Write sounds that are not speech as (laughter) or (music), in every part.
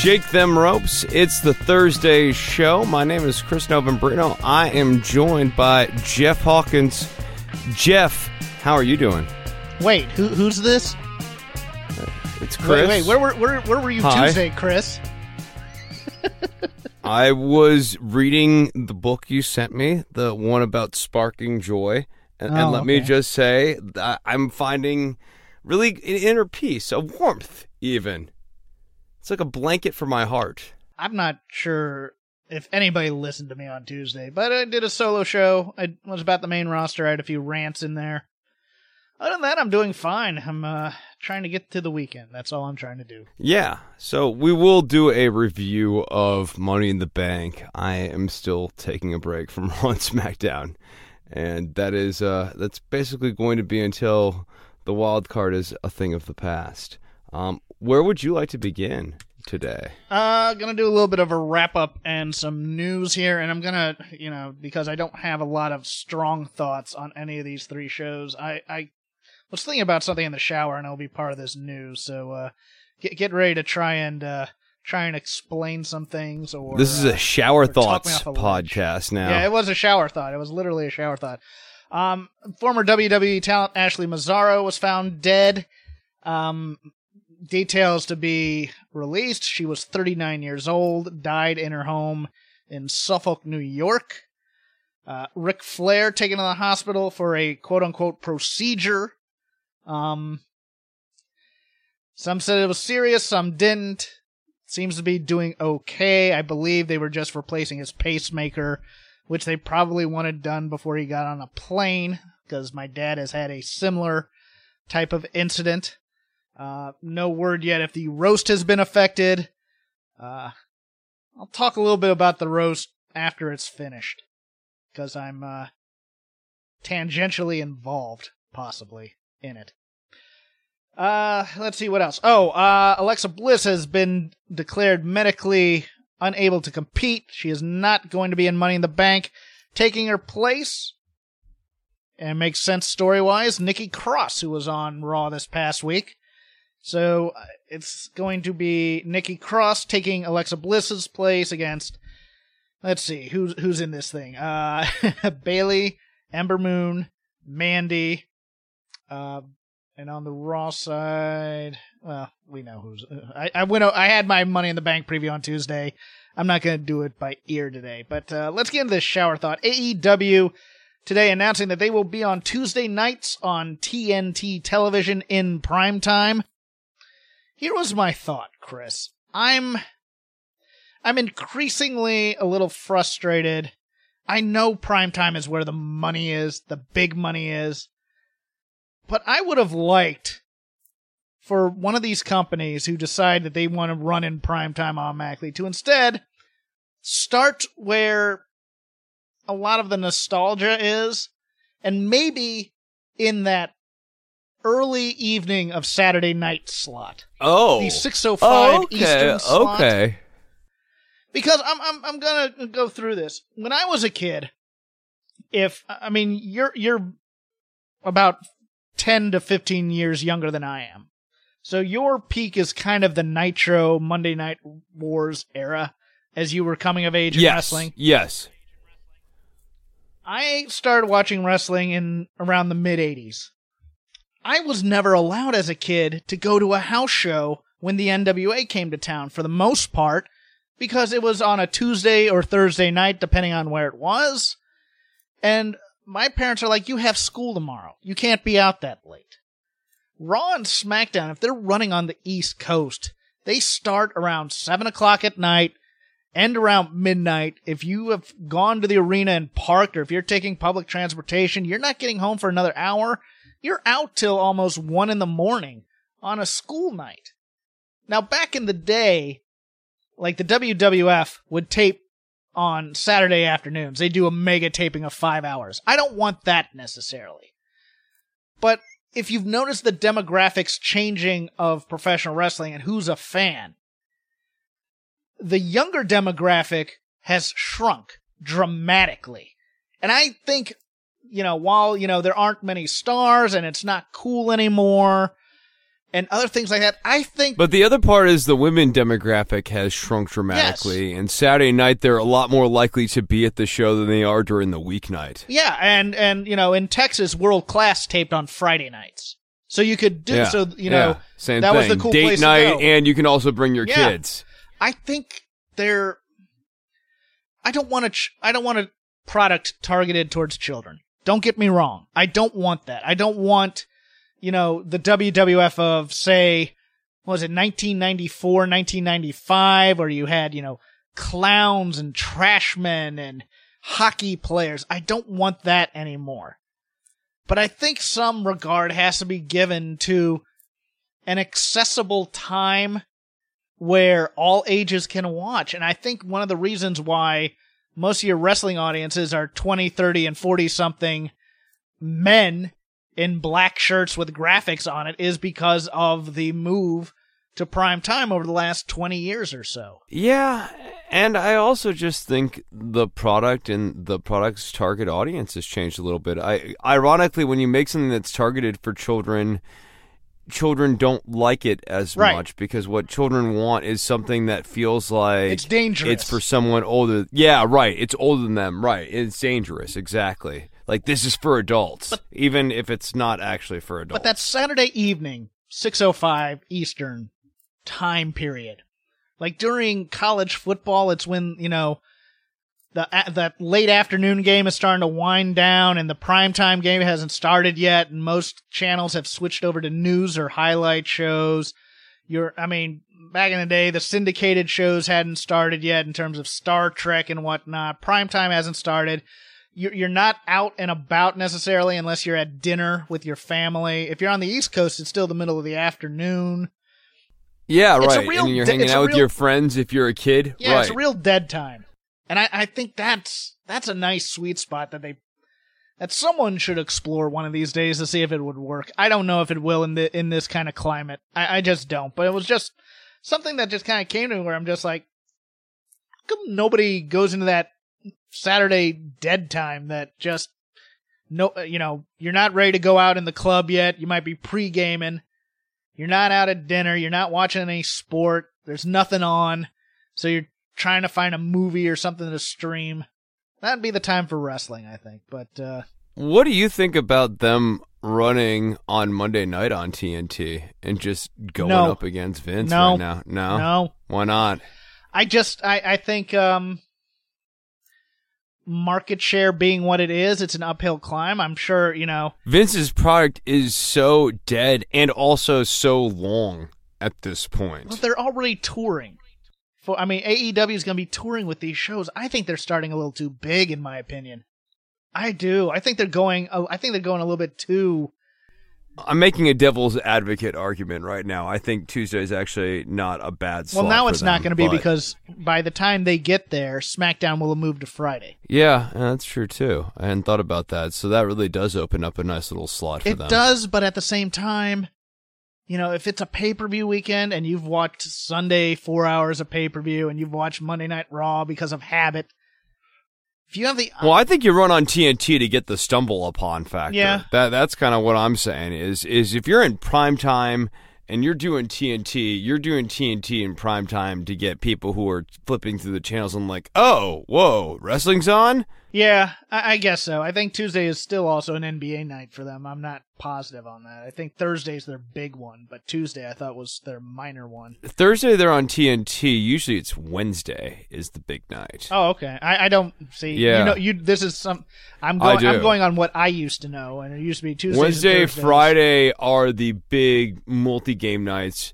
Shake Them Ropes. It's the Thursday show. My name is Chris Novembrino. I am joined by Jeff Hawkins. Jeff, how are you doing? Wait, who, who's this? It's Chris. Wait, wait, where were where, where were you Hi. Tuesday, Chris? (laughs) I was reading the book you sent me, the one about sparking joy. And, and Oh, let me just say, I'm finding really an inner peace, a warmth, even. It's like a blanket for my heart. I'm not sure if anybody listened to me on Tuesday, but I did a solo show. I was about the main roster. I had a few rants in there. Other than that, I'm doing fine. I'm uh, trying to get to the weekend. That's all I'm trying to do. Yeah, so we will do a review of Money in the Bank. I am still taking a break from (laughs) Raw and SmackDown, and that is uh, that's basically going to be until the wild card is a thing of the past. Um, where would you like to begin today? Uh, gonna do a little bit of a wrap up and some news here, and I'm gonna, you know, because I don't have a lot of strong thoughts on any of these three shows. I, I was thinking about something in the shower, and it'll be part of this news. So, uh, get get ready to try and uh, try and explain some things. Or This is uh, a shower or talk me thoughts podcast now. Yeah, it was a shower thought. It was literally a shower thought. Um, former WWE talent Ashley Massaro was found dead. Um, details to be released. She was 39 years old, died in her home in Suffolk, New York. Uh, Ric Flair taken to the hospital for a quote unquote procedure. Um, some said it was serious, some didn't. Seems to be doing okay. I believe they were just replacing his pacemaker, which they probably wanted done before he got on a plane, because my dad has had a similar type of incident. Uh, no word yet if the roast has been affected. Uh, I'll talk a little bit about the roast after it's finished, because I'm uh, tangentially involved, possibly, in it. Uh, let's see what else. Oh, uh, Alexa Bliss has been declared medically unable to compete. She is not going to be in Money in the Bank. Taking her place, and makes sense story wise, Nikki Cross, who was on Raw this past week. So uh, it's going to be Nikki Cross taking Alexa Bliss's place against. Let's see who's who's in this thing. Uh, (laughs) Bayley, Ember Moon, Mandy, uh, and on the Raw side, well, we know who's. uh, I I went. I had my Money in the Bank preview on Tuesday. I'm not going to do it by ear today, but uh, let's get into this shower thought. AEW today announcing that they will be on Tuesday nights on TNT television in prime time. Here was my thought, Chris. I'm I'm increasingly a little frustrated. I know prime time is where the money is, the big money is. But I would have liked for one of these companies who decide that they want to run in prime time automatically to instead start where a lot of the nostalgia is and maybe in that early evening of Saturday night slot. Oh, The 6:05 oh, okay, Eastern slot. okay. because I'm I'm I'm gonna go through this. When I was a kid, if I mean you're you're about ten to fifteen years younger than I am, so your peak is kind of the Nitro Monday Night Wars era as you were coming of age in Yes, wrestling. yes. I started watching wrestling in around the mid 80s. I was never allowed as a kid to go to a house show when the NWA came to town. For the most part, because it was on a Tuesday or Thursday night, depending on where it was. And my parents are like, you have school tomorrow. You can't be out that late. Raw and SmackDown, if they're running on the East Coast, they start around 7 o'clock at night, end around midnight. If you have gone to the arena and parked, or if you're taking public transportation, you're not getting home for another hour. You're out till almost 1 in the morning on a school night. Now, back in the day, like the WWF would tape on Saturday afternoons. They do a mega taping of five hours. I don't want that necessarily. But if you've noticed the demographics changing of professional wrestling and who's a fan, the younger demographic has shrunk dramatically. And I think, you know, while, you know, there aren't many stars and it's not cool anymore, and other things like that. I think. But the other part is the women demographic has shrunk dramatically, yes. and Saturday night they're a lot more likely to be at the show than they are during the weeknight. Yeah, and and you know in Texas, World Class taped on Friday nights, so you could do yeah. so. You know, yeah. Same that thing. was the cool date night, and you can also bring your yeah. kids. I think they're. I don't want to. Ch- I don't want a product targeted towards children. Don't get me wrong. I don't want that. I don't want you know, the WWF of say, was it 1994, 1995, where you had, you know, clowns and trashmen and hockey players. I don't want that anymore. But I think some regard has to be given to an accessible time where all ages can watch. And I think one of the reasons why most of your wrestling audiences are 20, 30, and 40 something men in black shirts with graphics on it is because of the move to prime time over the last 20 years or so. Yeah, and I also just think the product and the product's target audience has changed a little bit. I ironically when you make something that's targeted for children, children don't like it as right. much because what children want is something that feels like it's dangerous. It's for someone older. Yeah, right. It's older than them. Right. It's dangerous. Exactly. Like this is for adults, but, even if it's not actually for adults. But that Saturday evening, 6:05 Eastern time period. Like during college football, it's when, you know, the that late afternoon game is starting to wind down and the primetime game hasn't started yet and most channels have switched over to news or highlight shows. You're I mean, back in the day the syndicated shows hadn't started yet in terms of Star Trek and whatnot. Primetime hasn't started you're you're not out and about necessarily unless you're at dinner with your family. If you're on the East Coast, it's still the middle of the afternoon. Yeah, right. Real, and you're hanging out with your friends if you're a kid. Yeah, right. it's a real dead time. And I, I think that's that's a nice sweet spot that they that someone should explore one of these days to see if it would work. I don't know if it will in the in this kind of climate. I, I just don't. But it was just something that just kind of came to me where I'm just like, come nobody goes into that Saturday dead time that just no, uh, you know, you're not ready to go out in the club yet. You might be pre-gaming. You're not out at dinner. You're not watching any sport. There's nothing on. So you're trying to find a movie or something to stream. That'd be the time for wrestling, I think. But, uh, what do you think about them running on Monday night on TNT and just going no. up against Vince no. right now? No. No. Why not? I just, I, I think, um, market share being what it is, it's an uphill climb. I'm sure, you know. Vince's product is so dead and also so long at this point. Well, they're already touring. For I mean, AEW is going to be touring with these shows. I think they're starting a little too big, in my opinion. I do. I think they're going. Oh, I think they're going a little bit too I'm making a devil's advocate argument right now. I think Tuesday is actually not a bad Well, now it's them, not going to be but... because by the time they get there, SmackDown will have moved to Friday. Yeah, that's true too. I hadn't thought about that. So that really does open up a nice little slot for it them. It does, but at the same time, you know, if it's a pay per view weekend and you've watched Sunday four hours of pay per view and you've watched Monday Night Raw because of habit, if you have the well, I think you run on TNT to get the stumble upon factor. Yeah, that that's kind of what I'm saying. Is is if you're in prime time and you're doing TNT, you're doing TNT in prime time to get people who are flipping through the channels and like, oh, whoa, wrestling's on. Yeah, I, I guess so. I think Tuesday is still also an NBA night for them. I'm not positive on that. I think Thursday's their big one, but Tuesday I thought was their minor one. Thursday they're on TNT. Usually it's Wednesday is the big night. Oh, okay. I, I don't see. Yeah. You know, you. This is some. I'm I going. I'm going on what I used to know, and it used to be Tuesday. Wednesday. Friday are the big multi-game nights.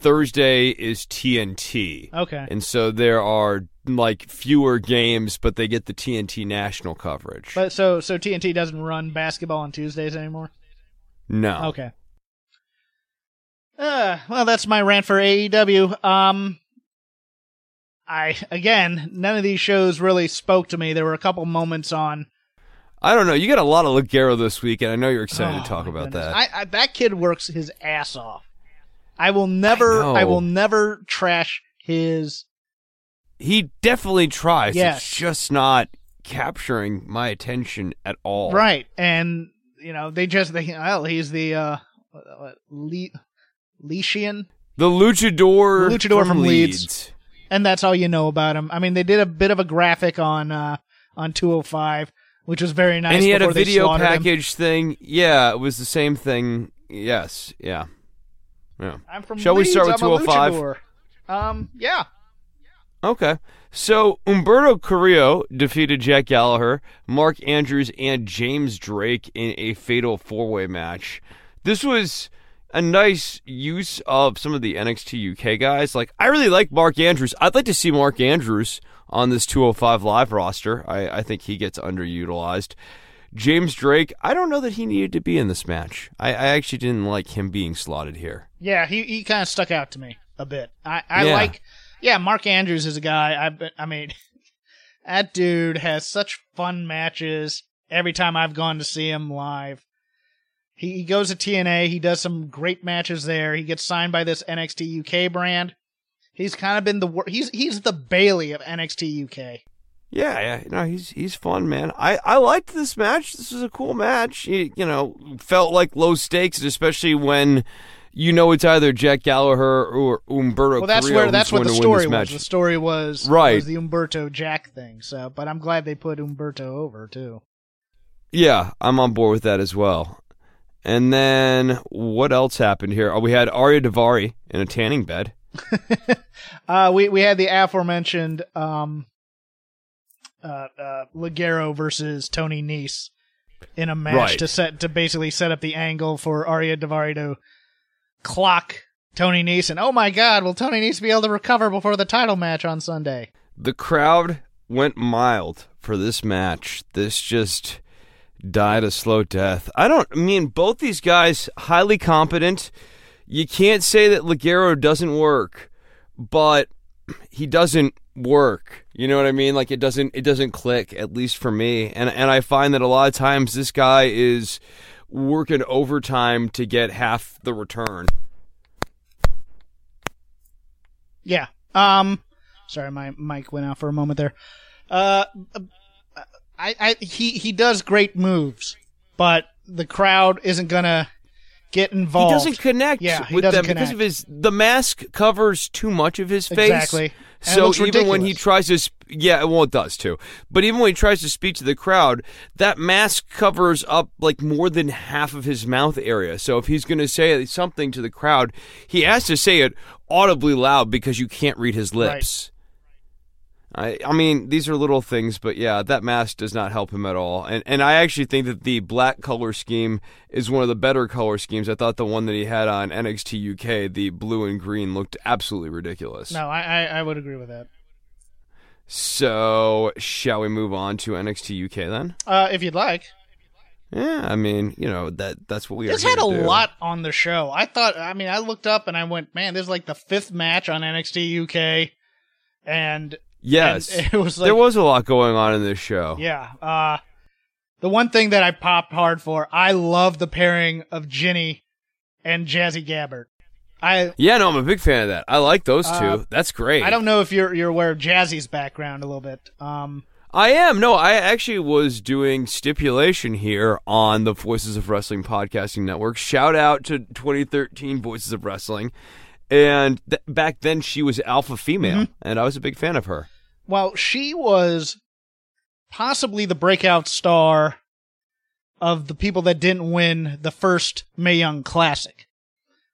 Thursday is TNT. Okay. And so there are like fewer games, but they get the TNT national coverage. But so so TNT doesn't run basketball on Tuesdays anymore. no. Okay. Uh, well, that's my rant for AEW. Um, I again, none of these shows really spoke to me. There were a couple moments on. I don't know. You got a lot of Ligero this week, and I know you're excited Oh, to talk about goodness. that. I, I, that kid works his ass off. I will never. I. I, will never trash his. he definitely tries. Yes. It's just not capturing my attention at all. Right, and you know they just they well he's the uh, Le- Leishian, The luchador, luchador from Leeds. Leeds. and that's all you know about him. I mean, they did a bit of a graphic on uh on 205, which was very nice. and he had a video slaughtered him. package thing. Yeah, it was the same thing. Yes, yeah, yeah. I'm from Shall we start with I'm a 205? Um, yeah. Okay. So Humberto Carrillo defeated Jack Gallagher, Mark Andrews, and James Drake in a fatal four way match. This was a nice use of some of the NXT UK guys. Like, I really like Mark Andrews. I'd like to see Mark Andrews on this 205 Live roster. I, I think he gets underutilized. James Drake, I don't know that he needed to be in this match. I, I actually didn't like him being slotted here. Yeah, he he kind of stuck out to me a bit. I I Yeah. like yeah, Mark Andrews is a guy I've I mean (laughs) that dude has such fun matches every time I've gone to see him live. He, he goes to TNA, he does some great matches there. He gets signed by this NXT UK brand. He's kind of been the wor- he's he's the Bayley of NXT UK. Yeah, yeah, no, he's he's fun, man. I, I liked this match. This was a cool match. You, you know, felt like low stakes, especially when you know it's either Jack Gallagher or Humberto. Well, that's Carrillo where that's what the going to win story was. match. The story was Right. was the Humberto Jack thing. So, but I'm glad they put Humberto over too. Yeah, I'm on board with that as well. And then what else happened here? Oh, we had Ariya Daivari in a tanning bed. (laughs) Uh, we we had the aforementioned um, uh, uh, Ligero versus Tony Nese in a match Right. to set to basically set up the angle for Ariya Daivari to clock Tony Nese. And oh my God, will Tony Nese be able to recover before the title match on Sunday? The crowd went mild for this match. This just died a slow death. I don't I mean both these guys highly competent. You can't say that Ligero doesn't work, but he doesn't work. You know what I mean? Like it doesn't it doesn't click at least for me. And and I find that a lot of times this guy is working overtime to get half the return. Yeah. Um. Sorry, my mic went out for a moment there. Uh, I, I, he, he does great moves, but the crowd isn't gonna get involved. He doesn't connect Yeah, he with doesn't them because of his the mask covers too much of his face. Exactly. So even when he tries to, sp- yeah, well, it does too. But even when he tries to speak to the crowd, that mask covers up like more than half of his mouth area. So if he's going to say something to the crowd, he has to say it audibly loud because you can't read his lips. I, I mean, these are little things, but yeah, that mask does not help him at all. And and I actually think that the black color scheme is one of the better color schemes. I thought the one that he had on NXT UK, the blue and green, looked absolutely ridiculous. No, I, I, I would agree with that. So, shall we move on to NXT UK then? Uh, if you'd like. Yeah, I mean, you know that that's what we This had a do. lot on the show. I thought, I mean, I looked up and I went, man, this is like the fifth match on NXT UK, and Yes, and it was like, there was a lot going on in this show. yeah. Uh, the one thing that I popped hard for, I love the pairing of Jinny and Jazzy Gabert. I Yeah, no, I'm a big fan of that. I like those two. Uh, that's great. I don't know if you're you're aware of Jazzy's background a little bit. Um, I am. No, I actually was doing stipulation here on the Voices of Wrestling podcasting network. Shout out to 2013 Voices of Wrestling. And th- back then she was alpha female, Mm-hmm. and I was a big fan of her. well, she was possibly the breakout star of the people that didn't win the first Mae Young Classic.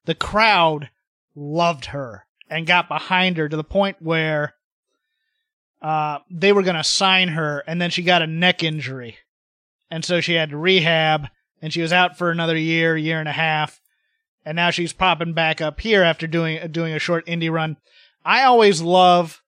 The crowd loved her and got behind her to the point where uh, they were going to sign her, and then she got a neck injury. And so she had to rehab, and she was out for another year, year and a half. And now she's popping back up here after doing doing a short indie run. I always love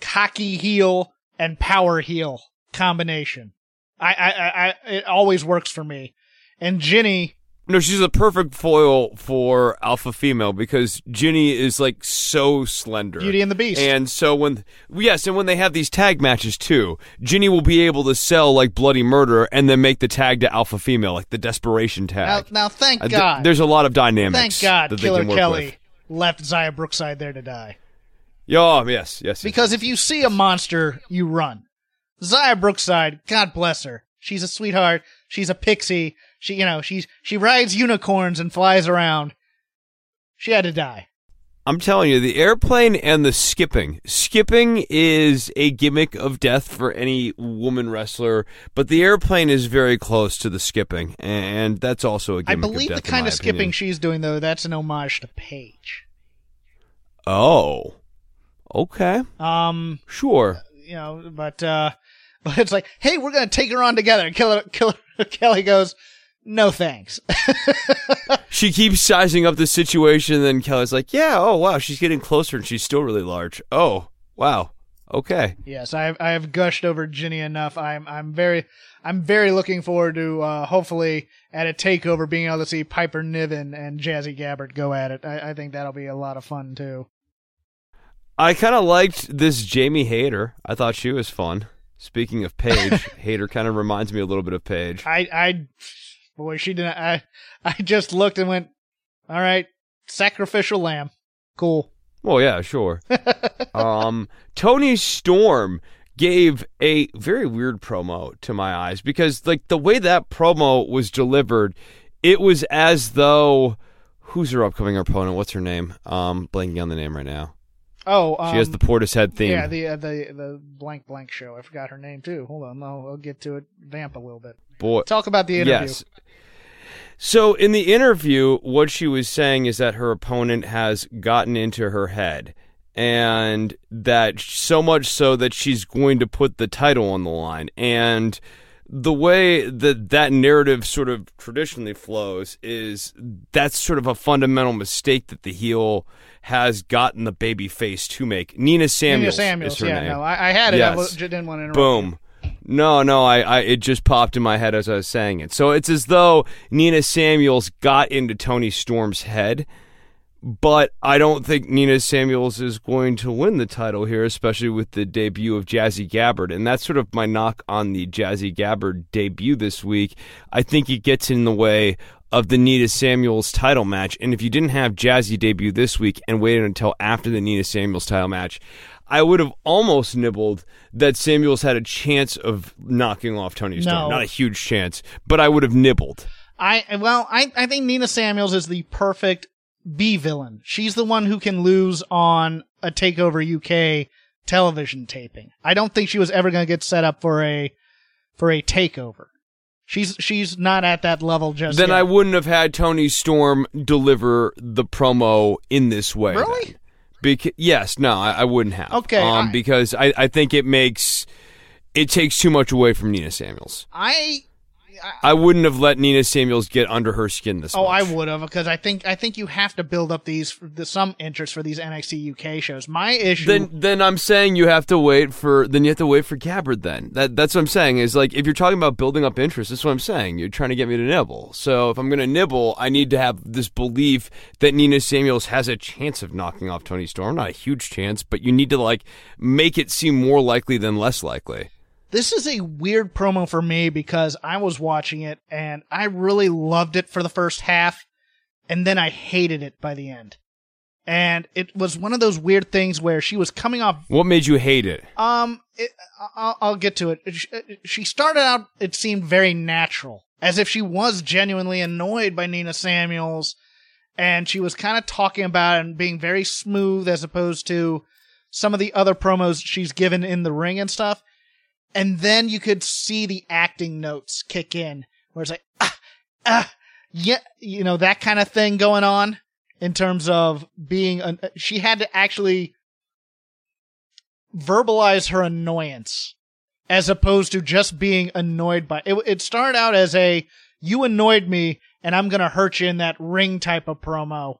cocky heel and power heel combination. I, I, I, it always works for me. And Jinny no, she's a perfect foil for alpha female because Jinny is like so slender. Beauty and the Beast. And so when yes, and when they have these tag matches too, Jinny will be able to sell like bloody murder and then make the tag to alpha female, like the desperation tag. Now, now thank uh, God. Th- there's a lot of dynamics. Thank God Killer Kelly with. left Xia Brookside there to die. Oh, yes, yes. Because yes. if you see a monster, you run. Xia Brookside, God bless her. She's a sweetheart. She's a pixie. She, you know, she's she rides unicorns and flies around. She had to die. I'm telling you, the airplane and the skipping. Skipping is a gimmick of death for any woman wrestler, but the airplane is very close to the skipping, and that's also a gimmick. I believe of the kind of skipping opinion. she's doing, though, that's an homage to Paige. Oh, okay. Um, sure. You know, but uh, (laughs) but it's like, hey, we're gonna take her on together. Killer, Killer (laughs) Kelly goes, no thanks. (laughs) she keeps sizing up the situation, and then Kelly's like, "Yeah, oh wow, she's getting closer, and she's still really large. Oh wow, okay." Yes, I have, I have gushed over Jinny enough. I'm I'm very I'm very looking forward to uh, hopefully at a takeover being able to see Piper Niven and Jazzy Gabert go at it. I, I think that'll be a lot of fun too. I kind of liked this Jamie Hayter. I thought she was fun. Speaking of Paige, (laughs) Hayter kind of reminds me a little bit of Paige. I I Boy, she didn't. I I just looked and went, all right, sacrificial lamb, cool. Well, yeah, sure. (laughs) um, Toni Storm gave a very weird promo to my eyes because, like, the way that promo was delivered, it was as though who's her upcoming opponent? What's her name? Um, blanking on the name right now. Oh, um, she has um, the Portishead theme. Yeah, the uh, the the blank blank show. I forgot her name too. Hold on, no, I'll get to it. Vamp a little bit. Boy, talk about the interview. Yes. So in the interview, what she was saying is that her opponent has gotten into her head, and that so much so that she's going to put the title on the line, and the way that that narrative sort of traditionally flows is that's sort of a fundamental mistake that the heel has gotten the baby face to make. Nina Samuels, Nina Samuels is her yeah, name. no, I, I had it. Yes. I didn't want to interrupt. Boom. You. No, no, I, I, it just popped in my head as I was saying it. So it's as though Nina Samuels got into Toni Storm's head, but I don't think Nina Samuels is going to win the title here, especially with the debut of Jazzy Gabert. And that's sort of my knock on the Jazzy Gabert debut this week. I think it gets in the way of the Nina Samuels title match. And if you didn't have Jazzy debut this week and waited until after the Nina Samuels title match, I would have almost nibbled that Samuels had a chance of knocking off Toni Storm. No. Not a huge chance, but I would have nibbled. I well, I, I think Nina Samuels is the perfect B villain. She's the one who can lose on a takeover UK television taping. I don't think she was ever going to get set up for a for a takeover. She's she's not at that level just then yet. I wouldn't have had Toni Storm deliver the promo in this way. Really? Then. Because yes, no, I, I wouldn't have. Okay, um, I, because I, I think it makes it takes too much away from Nina Samuels. I I, wouldn't have let Nina Samuels get under her skin this. Oh, much. I would have because I think I think you have to build up these the, some interest for these NXT UK shows. My issue then then I'm saying you have to wait for then you have to wait for Gabert. Then that that's what I'm saying is like if you're talking about building up interest, that's what I'm saying. You're trying to get me to nibble. So if I'm going to nibble, I need to have this belief that Nina Samuels has a chance of knocking off Toni Storm. Not a huge chance, but you need to like make it seem more likely than less likely. This is a weird promo for me because I was watching it and I really loved it for the first half and then I hated it by the end. And it was one of those weird things where she was coming off. What made you hate it? Um, it, I'll, I'll get to it. She started out, it seemed very natural, as if she was genuinely annoyed by Nina Samuels, and she was kind of talking about it and being very smooth as opposed to some of the other promos she's given in the ring and stuff and then you could see the acting notes kick in, where it's like ah ah yeah, you know that kind of thing going on in terms of being. An, she had to actually verbalize her annoyance as opposed to just being annoyed by it. It started out as a you annoyed me and I'm going to hurt you in that ring type of promo.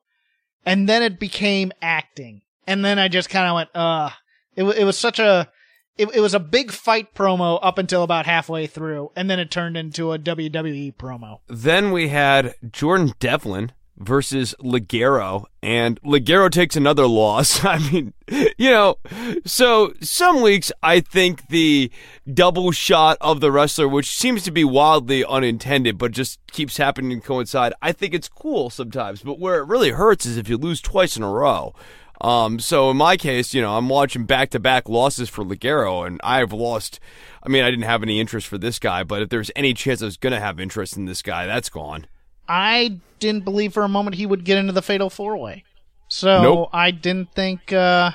And then it became acting. And then I just kind of went, uh, it, it was such a, it, it was a big fight promo up until about halfway through. And then it turned into a WWE promo. Then we had Jordan Devlin versus Ligero, and Ligero takes another loss. (laughs) I mean, you know, so some weeks I think the double shot of the wrestler, which seems to be wildly unintended, but just keeps happening to coincide, I think it's cool sometimes. But where it really hurts is if you lose twice in a row. Um, so in my case, you know, I'm watching back to back losses for Ligero, and I've lost. I mean, I didn't have any interest for this guy, but if there's any chance I was going to have interest in this guy, that's gone. I didn't believe for a moment he would get into the fatal four way. So Nope. I didn't think. Uh,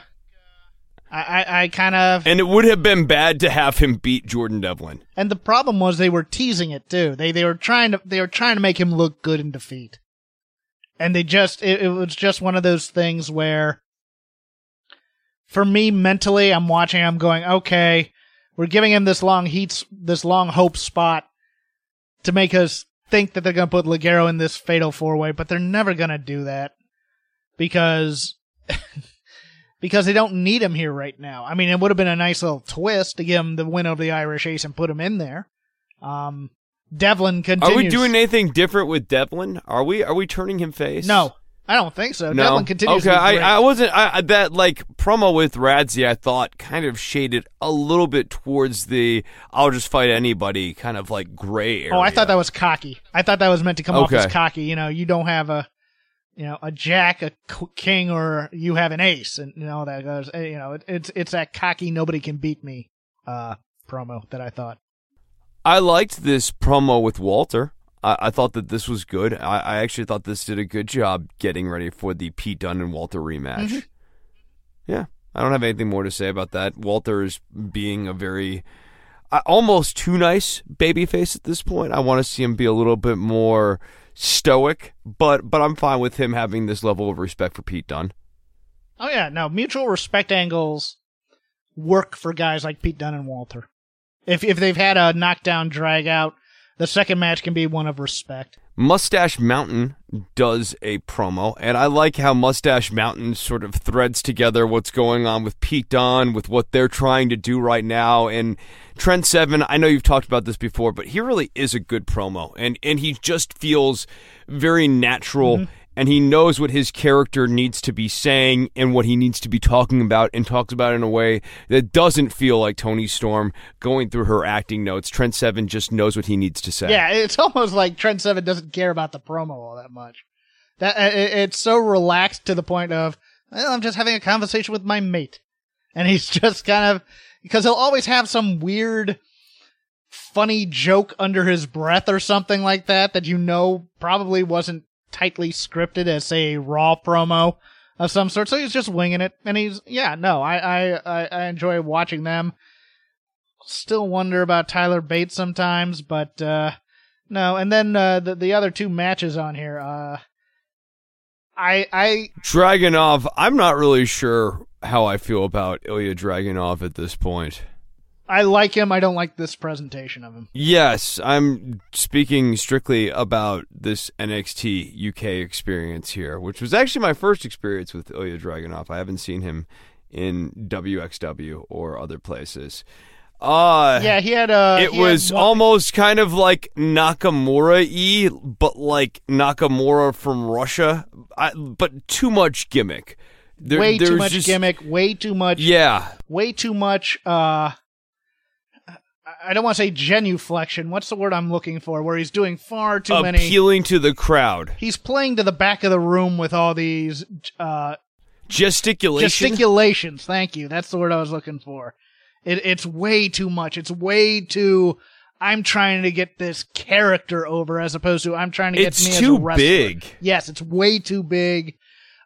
I I, I kind of And it would have been bad to have him beat Jordan Devlin. and the problem was they were teasing it too. They they were trying to they were trying to make him look good in defeat, and they just it, it was just one of those things where, for me mentally, I'm watching. I'm going, okay, we're giving him this long heat, this long hope spot to make us think that they're going to put Ligero in this fatal four way, but they're never going to do that because (laughs) because they don't need him here right now. I mean, it would have been a nice little twist to give him the win over the Irish Ace and put him in there. Um, Devlin continues. Are we doing anything different with Devlin? Are we? Are we turning him face? No, I don't think so. No. Devlin continues. Okay, to be great. I, I wasn't. I, that like promo with Radzi, I thought kind of shaded a little bit towards the "I'll just fight anybody" kind of like gray area. oh, I thought that was cocky. I thought that was meant to come off as cocky. You know, you don't have a, you know, a jack, a king, or you have an ace, and you know that goes. eh, You know, it, it's it's that cocky, nobody can beat me, uh, promo that I thought. I liked this promo with Walter. I, I thought that this was good. I, I actually thought this did a good job getting ready for the Pete Dunne and Walter rematch. Mm-hmm. Yeah, I don't have anything more to say about that. Walter is being a very uh, almost too nice babyface at this point. I want to see him be a little bit more stoic, but but I'm fine with him having this level of respect for Pete Dunne. Oh yeah, no mutual respect angles work for guys like Pete Dunne and Walter. If if they've had a knockdown drag out, the second match can be one of respect. Mustache Mountain does a promo, and I like how Mustache Mountain sort of threads together what's going on with Pete Dunne, with what they're trying to do right now. And Trent Seven, I know you've talked about this before, but he really is a good promo, and and he just feels very natural. Mm-hmm. And he knows what his character needs to be saying and what he needs to be talking about, and talks about in a way that doesn't feel like Toni Storm going through her acting notes. Trent Seven just knows what he needs to say. Yeah, it's (laughs) almost like Trent Seven doesn't care about the promo all that much. That uh, it, it's so relaxed to the point of well, I'm just having a conversation with my mate, and he's (laughs) just kind of because he'll always have some weird, funny joke under his breath or something like that that you know probably wasn't tightly scripted as say a raw promo of some sort. So he's just winging it, and he's yeah, no, I I I, enjoy watching them. Still wonder about Tyler Bates sometimes, but uh no. And then uh, the the other two matches on here, uh I I Dragunov, I'm not really sure how I feel about Ilya Dragunov at this point. I like him. I don't like this presentation of him. Yes, I'm speaking strictly about this NXT UK experience here, which was actually my first experience with Ilya Dragunov. I haven't seen him in WXW or other places. Uh Yeah, he had a. it was one- almost kind of like Nakamura y, but like Nakamura from Russia, I, but too much gimmick. There- way too much just- gimmick, way too much Yeah, way too much uh I- don't want to say genuflection. What's the word I'm looking for? Where he's doing far too many. appealing to the crowd. He's playing to the back of the room with all these uh, Gesticulation. gesticulations. Thank you. That's the word I was looking for. It, it's way too much. It's way too. I'm trying to get this character over as opposed to I'm trying to get It's me as too a wrestler. big. Yes, it's way too big.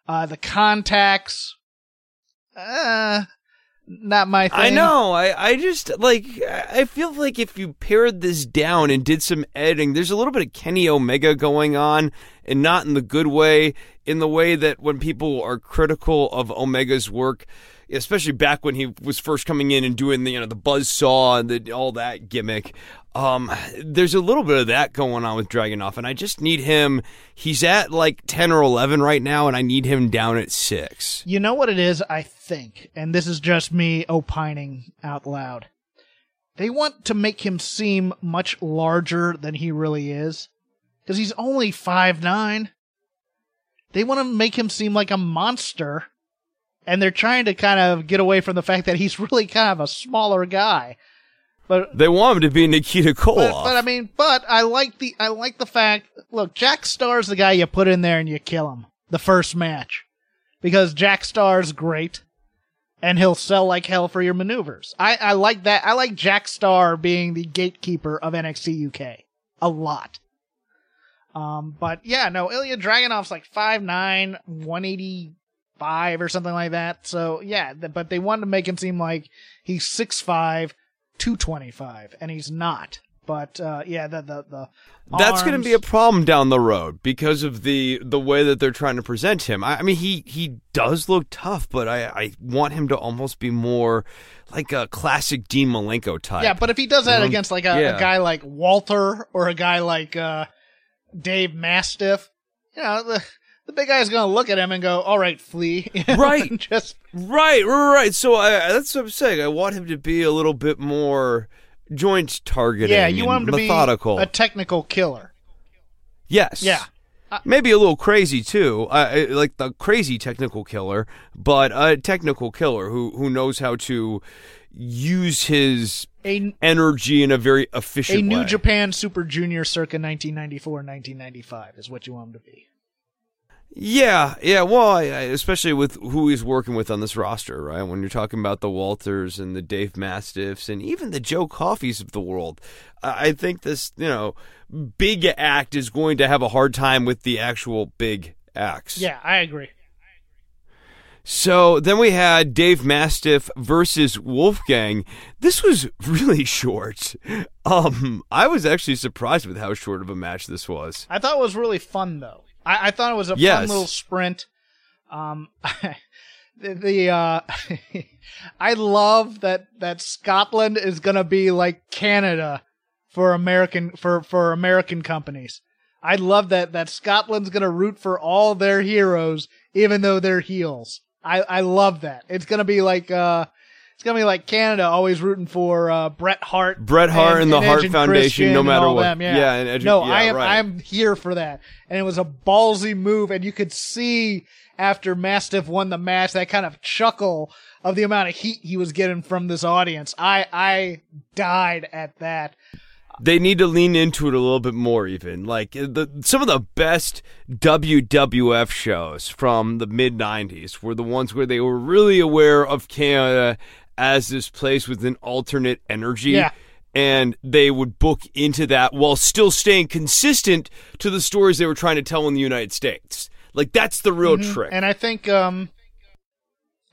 Uh, the contacts, uh, not my thing. I know. I, I just like I feel like if you pared this down and did some editing, there's a little bit of Kenny Omega going on, and not in the good way, in the way that when people are critical of Omega's work, especially back when he was first coming in and doing the you know the buzz saw and the, all that gimmick. Um, there's a little bit of that going on with Dragunov, and I just need him. He's at like ten or eleven right now, and I need him down at six. You know what it is? I think, and this is just me opining out loud. They want to make him seem much larger than he really is, because he's only five nine. They want to make him seem like a monster and they're trying to kind of get away from the fact that he's (laughs) really kind of a smaller guy. But they want him to be Nikita Koloff. But, but, I mean, but I like the I like the fact. Look, Jack Starz's the guy you put in there and you kill him the first match because Jack Starz's great, and he'll sell like hell for your maneuvers. I I like that. I like Jack Starz being the gatekeeper of NXT UK a lot. Um, but yeah, no, Ilya Dragunov's like 5'9", 180 five or something like that. So yeah, but they wanted to make him seem like he's six five, two twenty five, and he's not. But uh, yeah, the the, the that's going to be a problem down the road because of the the way that they're trying to present him. I, I mean, he he does look tough, but I I want him to almost be more like a classic Dean Malenko type. Yeah, but if he does that um, against like a, yeah. a, guy like Walter or a guy like uh, Dave Mastiff, you know. The, the big guy's gonna look at him and go, "All right, Flea." (laughs) right. Just right, right. So I, that's what I'm saying. I want him to be a little bit more joint targeting. Yeah, you want him to methodical. be a technical killer. Yes. Yeah. Uh, Maybe a little crazy too, uh, like the crazy technical killer, but a technical killer who who knows how to use his a, energy in a very efficient a New way. Japan Super Junior circa 1994 1995 is what you want him to be. Yeah, yeah. Well, I, I, especially with who he's working with on this roster, right? When you're talking about the Walters and the Dave Mastiffs and even the Joe Coffeys of the world, I think this, you know, big act is going to have a hard time with the actual big acts. Yeah, I agree. So then we had Dave Mastiff versus Wolfgang. This was really short. Um, I was actually surprised with how short of a match this was. I thought it was really fun though. I, I thought it was a yes. fun little sprint. Um, (laughs) the, the uh, (laughs) I love that that Scotland is gonna be like Canada for American for for American companies. I love that that Scotland's gonna root for all their heroes, even though they're heels. I I love that. It's gonna be like uh, it's gonna be like Canada always rooting for uh, Bret Hart, Bret Hart and, and the and Hart Foundation, no matter what. Them, yeah, yeah and edu- no, yeah, I am right. I'm here for that, and it was a ballsy move, and you could see after Mastiff won the match that kind of chuckle of the amount of heat he was getting from this audience. I I died at that. They need to lean into it a little bit more, even like the some of the best WWF shows from the mid '90s were the ones where they were really aware of Canada as this place with an alternate energy. Yeah. And they would book into that while still staying consistent to the stories they were trying to tell in the United States. Like that's the real mm-hmm. trick. And I think um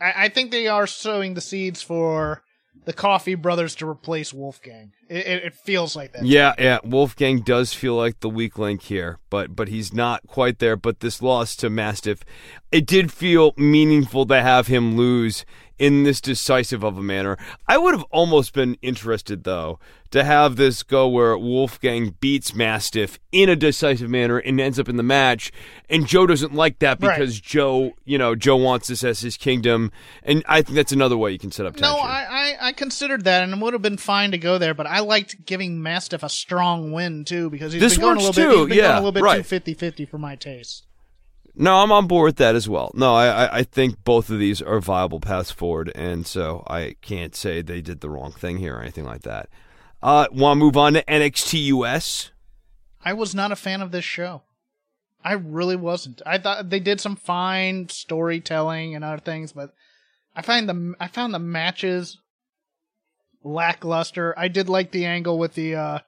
I, I think they are sowing the seeds for the Coffey brothers to replace Wolfgang. It, it, it, feels like that. Yeah, yeah. Wolfgang does feel like the weak link here, but but he's not quite there. But this loss to Mastiff, it did feel meaningful to have him lose in this decisive of a manner. I would have almost been interested, though, to have this go where Wolfgang beats Mastiff in a decisive manner and ends up in the match, and Joe doesn't like that because right. Joe, you know, Joe wants this as his kingdom, and I think that's another way you can set up tension. No, I, I, I considered that, and it would have been fine to go there, but I liked giving Mastiff a strong win too because he's this been going a little too. bit, he's been yeah, going a little bit right. too 50-50 for my taste. No, I'm on board with that as well. No, I, I think both of these are viable paths forward, and so I can't say they did the wrong thing here or anything like that. Uh, Want to move on to NXT US? I was not a fan of this show. I really wasn't. I thought they did some fine storytelling and other things, but I find the I found the matches lackluster. I did like the angle with the uh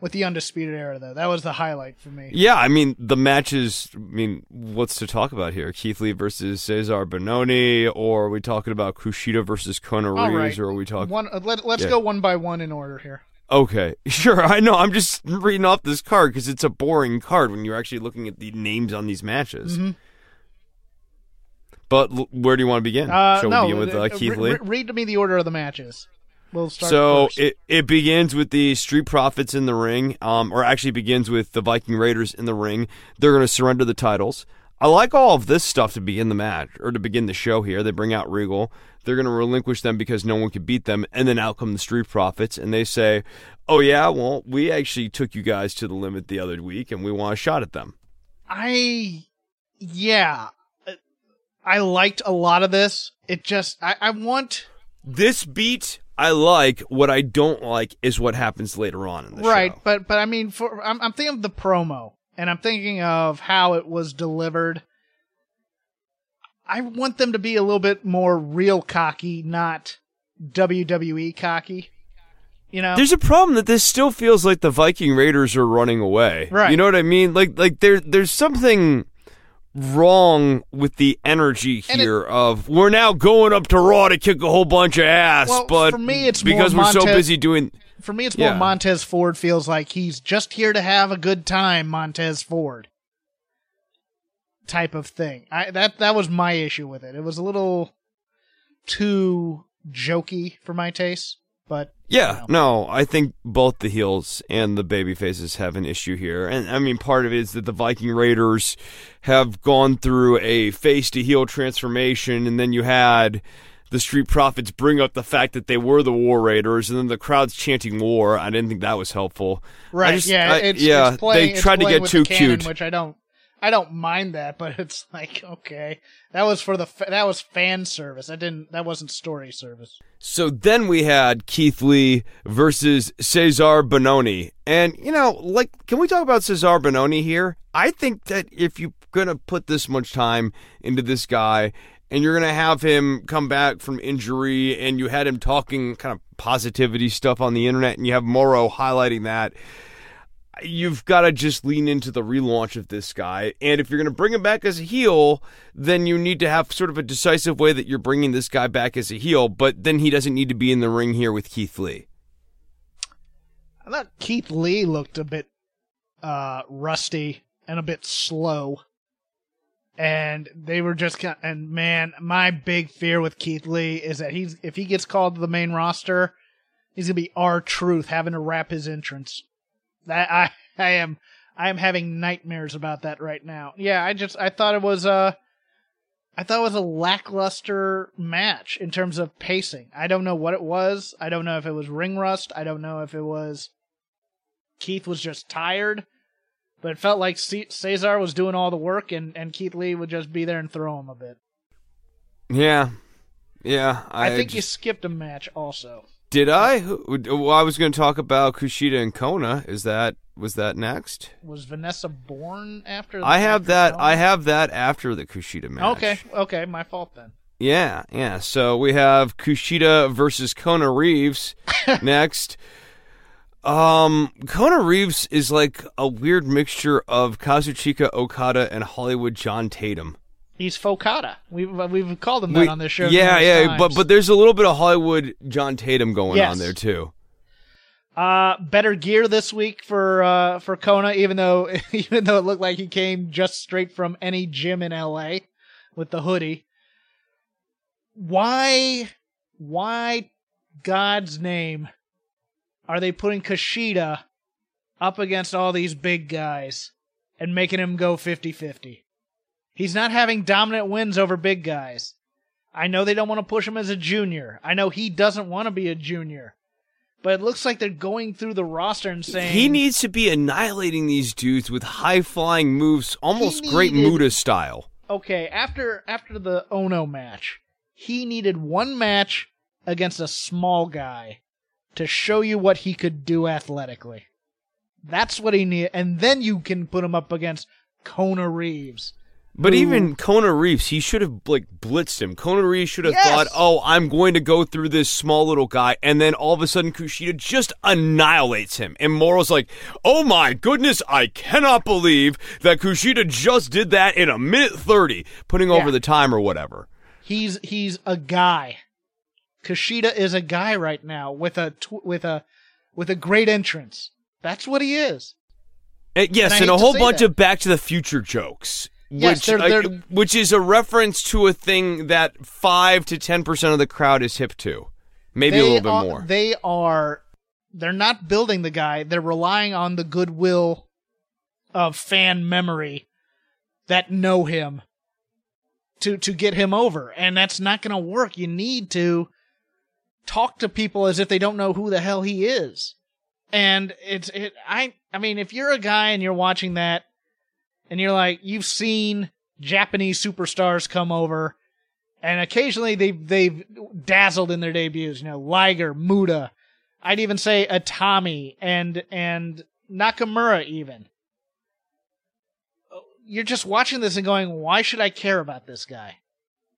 with the Undisputed Era, though. That was the highlight for me. Yeah, I mean the matches. I mean, what's to talk about here? Keith Lee versus Cezar Bononi, or are we talking about Kushida versus Kona All Reeves, right. or are we talking? One, uh, let, let's Yeah. go one by one in order here. Okay, (laughs) sure. I know. I'm just reading off this card because it's a boring card when you're actually looking at the names on these matches. Mm-hmm. But l- where do you want to begin? Uh, Shall no, we begin with uh, uh, Keith Lee? re- read to me the order of the matches. We'll start So first. it, it begins with the Street Profits in the ring, um, or actually begins with the Viking Raiders in the ring. They're going to surrender the titles. I like all of this stuff to begin the match or to begin the show here. They bring out Regal. They're going to relinquish them because no one could beat them, and then out come the Street Profits, and they say, "Oh yeah, well we actually took you guys to the limit the other week, and we want a shot at them." I, yeah, I liked a lot of this. It just, I, I want, This beat I like. What I don't like is what happens later on in the right, show. but but I mean, for I'm, I'm thinking of the promo, and I'm thinking of how it was delivered. I want them to be a little bit more real cocky, not WWE cocky. You know, There's a problem that this still feels like the Viking Raiders are running away. Right. You know what I mean? Like like there there's something wrong with the energy And it- here of we're now going up to Raw to kick a whole bunch of ass, Well, but for me, it's because we're so busy doing for me, it's more Yeah. Montez Ford feels like he's just here to have a good time. Montez Ford type of thing. I that that was my issue with it. It was a little too jokey for my taste, but Yeah, no, I think both the heels and the baby faces have an issue here. And I mean, part of it is that the Viking Raiders have gone through a face to heel transformation, and then you had the Street Profits bring up the fact that they were the War Raiders, and then the crowd's chanting war. I didn't think that was helpful. Right, just- yeah, I- it's, yeah, it's playing, they tried to get too canon, cute. which I don't. I don't mind that, but it's (laughs) like okay, that was for the that was fan service. That didn't that wasn't story service. So then we had Keith Lee versus Cezar Bononi. And, you know, like, can we talk about Cezar Bononi here? I think that if you're to put this much time into this guy and you're going to have him come back from injury and you had him talking kind of positivity stuff on the internet and you have Mauro highlighting that, you've got to just lean into the relaunch of this guy. And if you're going to bring him back as a heel, then you need to have sort of a decisive way that you're bringing this guy back as a heel, but then he doesn't need to be in the ring here with Keith Lee. I thought Keith Lee looked a bit uh, rusty and a bit slow. And they were just kind and man, my big fear with Keith Lee is that he's if he gets called to the main roster, he's gonna be R-Truth having to rap his entrance. That I I am I am having nightmares about that right now. Yeah, I just I thought it was uh I thought it was a lackluster match in terms of pacing. I don't know what it was. I don't know if it was ring rust. I don't know if it was Keith was just tired. But it felt like C- Cezar was doing all the work and, and Keith Lee would just be there and throw him a bit. Yeah. Yeah. I, think you skipped a match also. Did I? Well, I was going to talk about Kushida and Kona. Is that was that next? Was Vanessa Borne after the I have after that. Kona? I have that after the Kushida match. Okay, okay, my fault then. Yeah, yeah. So we have Kushida versus Kona Reeves (laughs) next. Um, Kona Reeves is like a weird mixture of Kazuchika Okada and Hollywood John Tatum. He's Fokata. We've we've called him that We- on this show. yeah, yeah. times. But but there's a little bit of Hollywood John Tatum going Yes. on there too. Uh, better gear this week for uh for Kona, even though (laughs) even though it looked like he came just straight from any gym in L.A. with the hoodie. Why, why, God's name, are they putting Kushida up against all these big guys and making him go 50-50? He's not having dominant wins over big guys. I know they don't want to push him as a junior. I know he doesn't want to be a junior. But it looks like they're going through the roster and saying He needs to be annihilating these dudes with high flying moves, almost Great needed- Muta style. okay after after the Ohno match, he needed one match against a small guy to show you what he could do athletically. That's what he needed, and then you can put him up against Kona Reeves. But who- even Kona Reeves, he should have like blitzed him. Kona Reeves should have Yes! thought, "Oh, I'm going to go through this small little guy," and then all of a sudden Kushida just annihilates him. And Mauro's like, "Oh my goodness, I cannot believe that Kushida just did that in a minute thirty, putting over Yeah. the time or whatever." he's he's a guy. Kushida is a guy right now with a tw- with a with a great entrance. That's what he is. And yes, And and, a whole bunch that. of Back to the Future jokes. Yes, which, they're- they're- which is a reference to a thing that five to ten percent of the crowd is hip to, maybe a little bit are- more. They are they're not building the guy. They're relying on the goodwill of fan memory that know him to to get him over, and that's not going to work. You need to talk to people as if they don't know who the hell he is. And it's it I I mean if you're a guy and you're watching that and you're like you've seen Japanese superstars come over and occasionally they've they've dazzled in their debuts. You know, Liger, Muta, I'd even say Atami and and Nakamura. Even you're just watching this and going, "Why should I care about this guy?"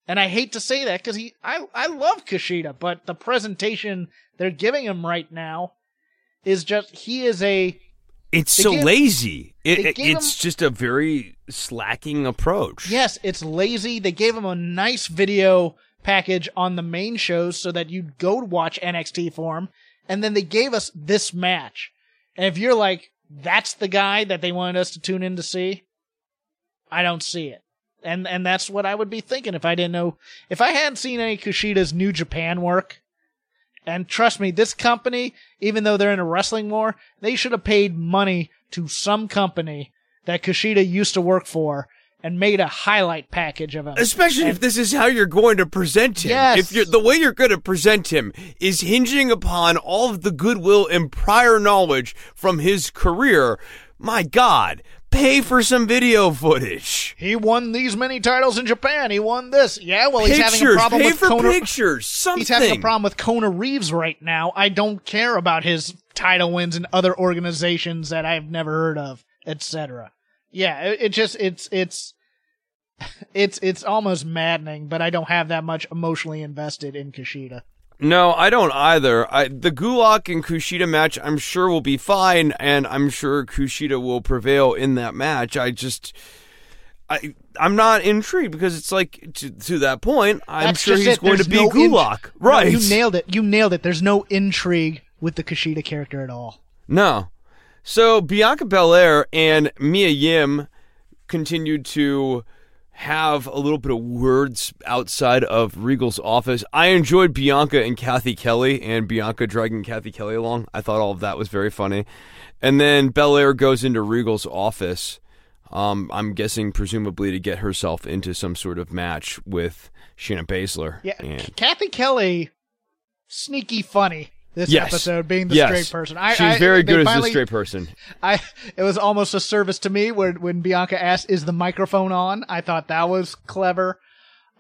And I hate to say that because he, I I love Kushida, but the presentation they're giving him right now is just he is a It's They so gave- lazy. It, they it- gave it's him- just a very slacking approach. Yes, it's lazy. They gave him a nice video package on the main shows so that you'd go to watch NXT for him. And then they gave us this match. And if you're like, that's the guy that they wanted us to tune in to see, I don't see it. And and that's what I would be thinking if I didn't know if I hadn't seen any Kushida's New Japan work. And trust me, this company, even though they're in a wrestling war, they should have paid money to some company that Kushida used to work for and made a highlight package of him. Especially if this is how you're going to present him. Yes. If you're the way you're going to present him is hinging upon all of the goodwill and prior knowledge from his career, my God, pay for some video footage. He won these many titles in Japan. He won this. Yeah, well, he's having a problem pay with for Kona. pictures. Something. He's having a problem with Kona Reeves right now. I don't care about his title wins in other organizations that I've never heard of, etc. Yeah, it, it just it's it's (laughs) it's it's almost maddening, but I don't have that much emotionally invested in Kushida. No, I don't either. I, the Gulak and Kushida match, I'm sure will be fine, and I'm sure Kushida will prevail in that match. I just, I, I'm not intrigued because it's like to, to that point, I'm That's sure he's it. going There's to be no Gulak, No, right? you nailed it. You nailed it. There's no intrigue with the Kushida character at all. No. So Bianca Belair and Mia Yim continued to have a little bit of words outside of Regal's office. I enjoyed Bianca and Cathy Kelley and Bianca dragging Cathy Kelley along. I thought all of that was very funny. And then Belair goes into Regal's office. Um, I'm guessing presumably to get herself into some sort of match with Shayna Baszler. Yeah, And- Cathy Kelley, sneaky funny. This Yes. episode being the yes. straight person. I, She's I- very good as finally- a straight person. I it was almost a service to me when when Bianca asked, "Is the microphone on?" I thought that was clever.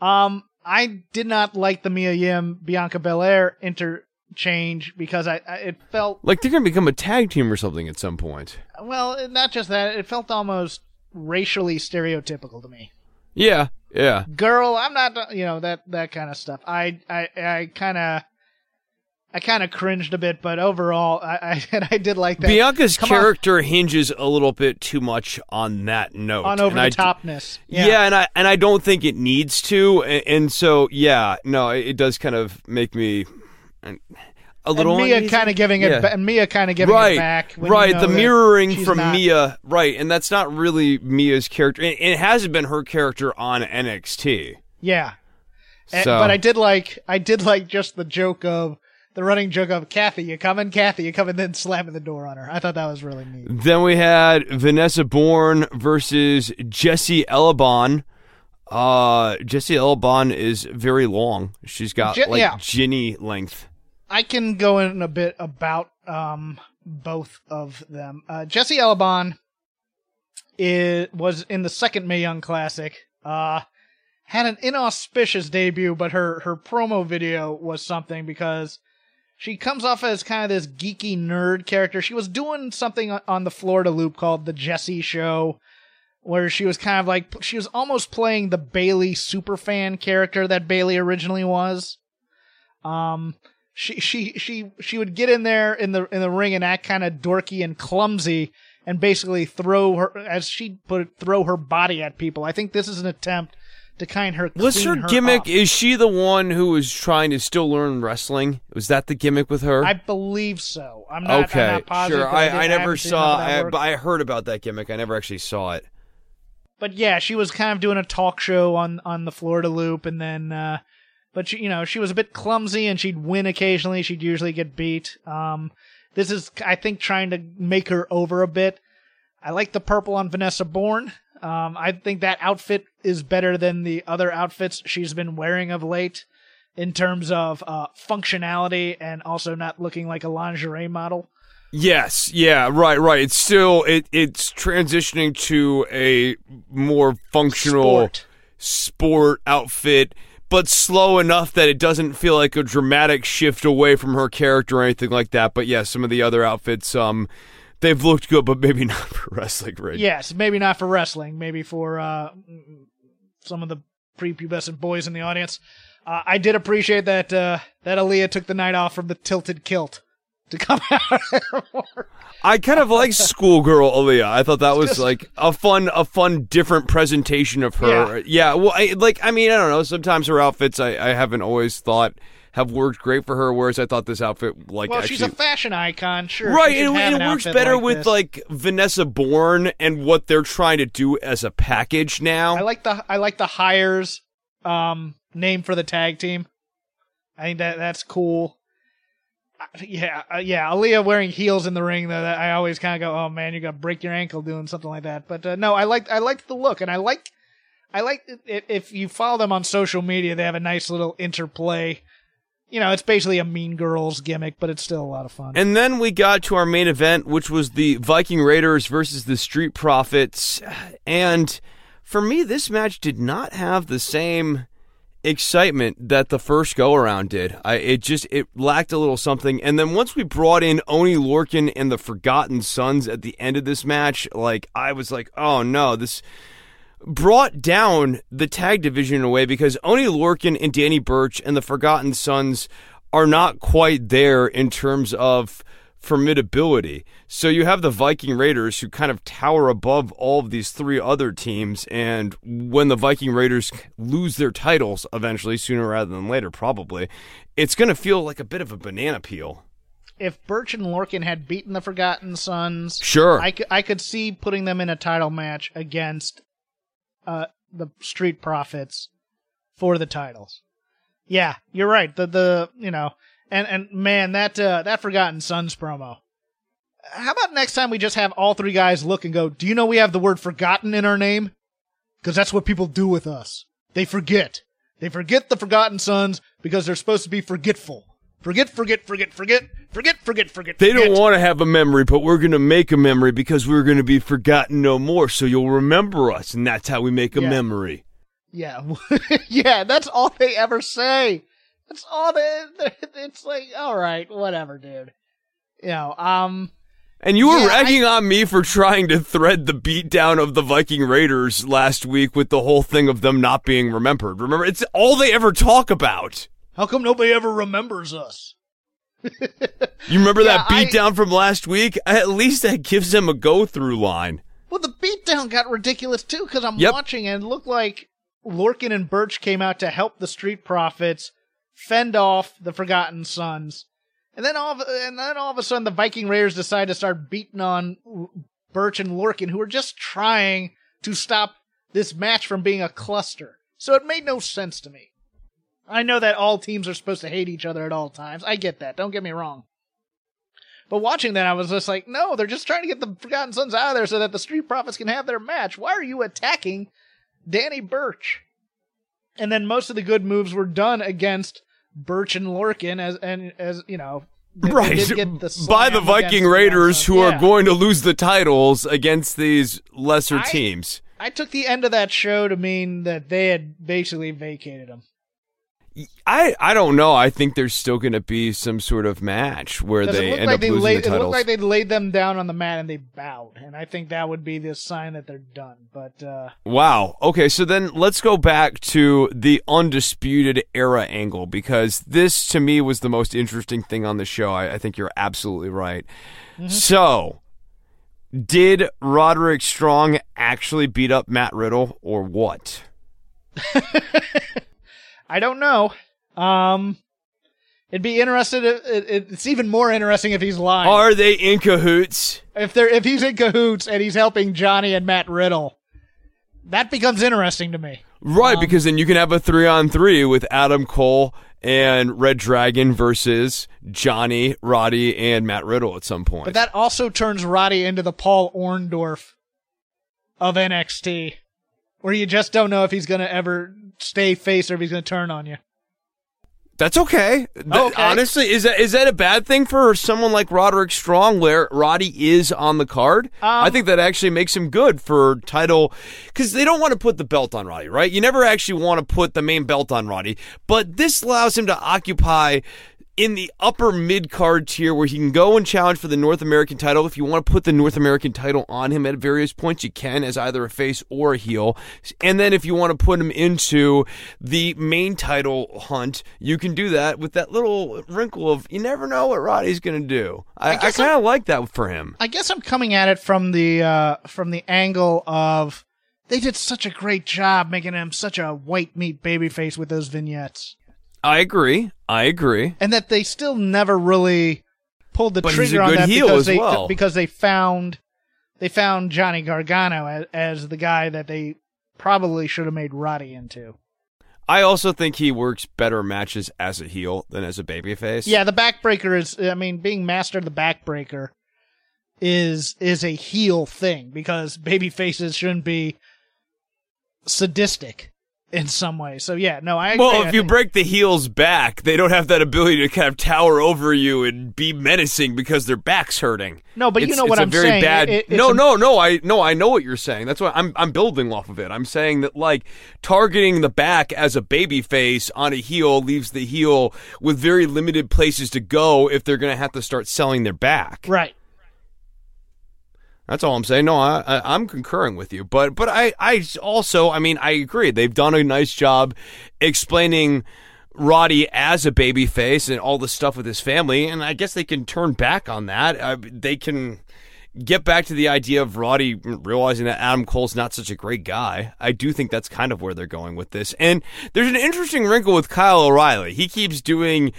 Um, I did not like the Mia Yim Bianca Belair interchange because I, I it felt Like they're gonna become a tag team or something at some point. well, not just that. It felt almost racially stereotypical to me. Yeah, yeah. girl i'm not you know that that kind of stuff i i i kind of i kind of cringed a bit but overall i i, (laughs) I did like that Bianca's Come on. character hinges a little bit too much on that note. on over and the I, topness Yeah. and I and I don't think it needs to, and, and so yeah, no, it, it does kind of make me a little and Mia kind of giving it, Yeah. ba- and Mia kind of giving right, it back. when you right. know the mirroring from not- Mia, right, and that's not really Mia's character. It, it hasn't been her character on NXT. Yeah, And- but I did like, I did like just the joke of the running joke of Cathy, you coming, Cathy, you coming, then slamming the door on her. I thought that was really neat. Then we had Vanessa Borne versus Jessie Elaban. Uh, Jessie Elaban is very long. She's got Je- like yeah. Jinny length. I can go in a bit about um both of them. Uh, Jessie Elaban is was in the second Mae Young Classic. Uh, had an inauspicious debut, but her her promo video was something because she comes off as kind of this geeky nerd character. She was doing something on- the Florida Loop called the Jesse Show, where she was kind of like she was almost playing the Bayley superfan character that Bayley originally was. Um, she she she she would get in there in the in the ring and act kind of dorky and clumsy and basically throw her as she put it throw her body at people. I think this is an attempt to kind her. What's her, gimmick? up. Is she the one who was trying to still learn wrestling? Was that the gimmick with her? I believe so. I'm not. okay, I'm not positive, sure. I, I never saw. enough of that I, but I heard about that gimmick. I never actually saw it. but yeah, she was kind of doing a talk show on on the Florida Loop, and then, uh, but she, you know, she was a bit clumsy, and she'd win occasionally. She'd usually get beat. Um, this is, I think, trying to make her over a bit. I like the purple on Vanessa Borne. Um, I think that outfit is better than the other outfits she's been wearing of late, in terms of uh, functionality and also not looking like a lingerie model. Yes, yeah, right, right. It's still it it's transitioning to a more functional Sport. sport outfit, but slow enough that it doesn't feel like a dramatic shift away from her character or anything like that. But yeah, some of the other outfits, um, they've looked good, but maybe (laughs) not for wrestling ring. Yes, maybe not for wrestling, maybe for uh, some of the prepubescent boys in the audience. Uh, I did appreciate that uh, that Aliyah took the night off from the tilted kilt to come (laughs) out. I kind of like (laughs) schoolgirl Aliyah. I thought that was just- like a fun, a fun, different presentation of her. Yeah. well, I, like I mean, I don't know. Sometimes her outfits, I, I haven't always thought have worked great for her. Whereas I thought this outfit, like, well, actually, she's a fashion icon, sure. right, and, and it works better like with this. like Vanessa Borne and what they're trying to do as a package now. I like the I like the hires um, name for the tag team. I think that that's cool. Yeah, uh, yeah. Aliyah wearing heels in the ring, though. That I always kind of go, "Oh man, you got to break your ankle doing something like that." But uh, no, I like I like the look, and I like I like if you follow them on social media, they have a nice little interplay. You know, it's basically a Mean Girls gimmick, but it's still a lot of fun. And then we got to our main event, which was the Viking Raiders versus the Street Profits. And for me, this match did not have the same excitement that the first go around did. I it just it lacked a little something. And then once we brought in Oney Lorcan and the Forgotten Sons at the end of this match, like I was like, oh no, this brought down the tag division in a way because Oney Lorcan and Danny Burch and the Forgotten Sons are not quite there in terms of formidability. So you have the Viking Raiders who kind of tower above all of these three other teams and when the Viking Raiders lose their titles eventually sooner rather than later probably, it's going to feel like a bit of a banana peel. if Burch and Lorcan had beaten the Forgotten Sons, Sure. I could, I could see putting them in a title match against uh, the Street Profits for the titles. Yeah, you're right. The the you know, and and man, that uh, that Forgotten Sons promo. How about next time we just have all three guys look and go, "Do you know we have the word forgotten in our name?" Because that's what people do with us. They forget. They forget the Forgotten Sons because they're supposed to be forgetful. Forget, forget, forget, forget, forget, forget, forget. They forget. don't want to have a memory, but we're going to make a memory because we're going to be forgotten no more. So you'll remember us, and that's how we make a Yeah. memory. Yeah, (laughs) yeah, that's all they ever say. That's all they. (laughs) It's like, all right, whatever, dude. You know, um, And you were Yeah, ragging on me for trying to thread the beatdown of the Viking Raiders last week with the whole thing of them not being remembered. Remember, it's all they ever talk about. how come nobody ever remembers us? You remember Yeah, that I- beatdown from last week? At least that gives them a go through line. Well, the beatdown got ridiculous too because I'm Yep. watching and it looked like Lorcan and Burch came out to help the Street Profits fend off the Forgotten Sons, and then all of, and then all of a sudden the Viking Raiders decide to start beating on Burch and Lorcan, who were just trying to stop this match from being a cluster. So it made no sense to me. I know that all teams are supposed to hate each other at all times. I get that. Don't get me wrong. But watching that, I was just like, no, they're just trying to get the Forgotten Sons out of there so that the Street Profits can have their match. Why are you attacking Danny Burch? And then most of the good moves were done against Burch and Lorcan as and as you know, they- they Right. get the (laughs) By the Viking Raiders who are going to lose the titles against these lesser I- teams. I took the end of that show to mean that they had basically vacated him. I I don't know. I think there's still going to be some sort of match where they it end like up they losing laid, the it titles. looked like they laid them down on the mat and they bowed, and I think that would be the sign that they're done. But uh, Wow. Okay, so then let's go back to the undisputed era angle because this to me was the most interesting thing on the show. I, I think you're absolutely right. So, did Roderick Strong actually beat up Matt Riddle or what? (laughs) I don't know. Um, it'd be interested. It, it, it's even more interesting if he's lying. Are they in cahoots? if they're if he's in cahoots and he's helping Johnny and Matt Riddle, that becomes interesting to me. Right, because then you can have a three on three with Adam Cole and Red Dragon versus Johnny, Roddy, and Matt Riddle at some point. But that also turns Roddy into the Paul Orndorff of NXT, where you just don't know if he's going to ever stay face or if he's going to turn on you. That's okay. Th- Okay. Honestly, is that is that a bad thing for someone like Roderick Strong, where Roddy is on the card? I um, think that actually makes him good for title because they don't want to put the belt on Roddy, right? You never actually want to put the main belt on Roddy, but this allows him to occupy in the upper mid card tier where he can go and challenge for the North American title. If you want to put the North American title on him at various points, you can as either a face or a heel. And then if you want to put him into the main title hunt, you can do that with that little wrinkle of you never know what Roddy's going to do. I, I, guess kind of like that for him. I guess I'm coming at it from the uh, from the angle of they did such a great job making him such a white meat babyface with those vignettes, I agree. I agree. and that they still never really pulled the But trigger on that because they well. because they found they found Johnny Gargano as, as the guy that they probably should have made Roddy into. I also think he works better matches as a heel than as a babyface. Yeah, the backbreaker is. I mean, being master of the backbreaker is is a heel thing because baby faces shouldn't be sadistic in some way. So yeah, no, I. Well, if I you break the heels back, they don't have that ability to kind of tower over you and be menacing because their back's hurting. No, but you know what it's a I'm very saying. Bad, It- it's no, a- no, no. I no, I know what you're saying. That's why I'm I'm building off of it. I'm saying that like targeting the back as a baby face on a heel leaves the heel with very limited places to go if they're going to have to start selling their back. right. That's all I'm saying. No, I, I, I'm concurring with you, but but I, I also, I mean, I agree. They've done a nice job explaining Roddy as a baby face and all the stuff with his family, and I guess they can turn back on that. Uh, they can get back to the idea of Roddy realizing that Adam Cole's not such a great guy. I do think that's kind of where they're going with this. And there's an interesting wrinkle with Kyle O'Reilly. He keeps doing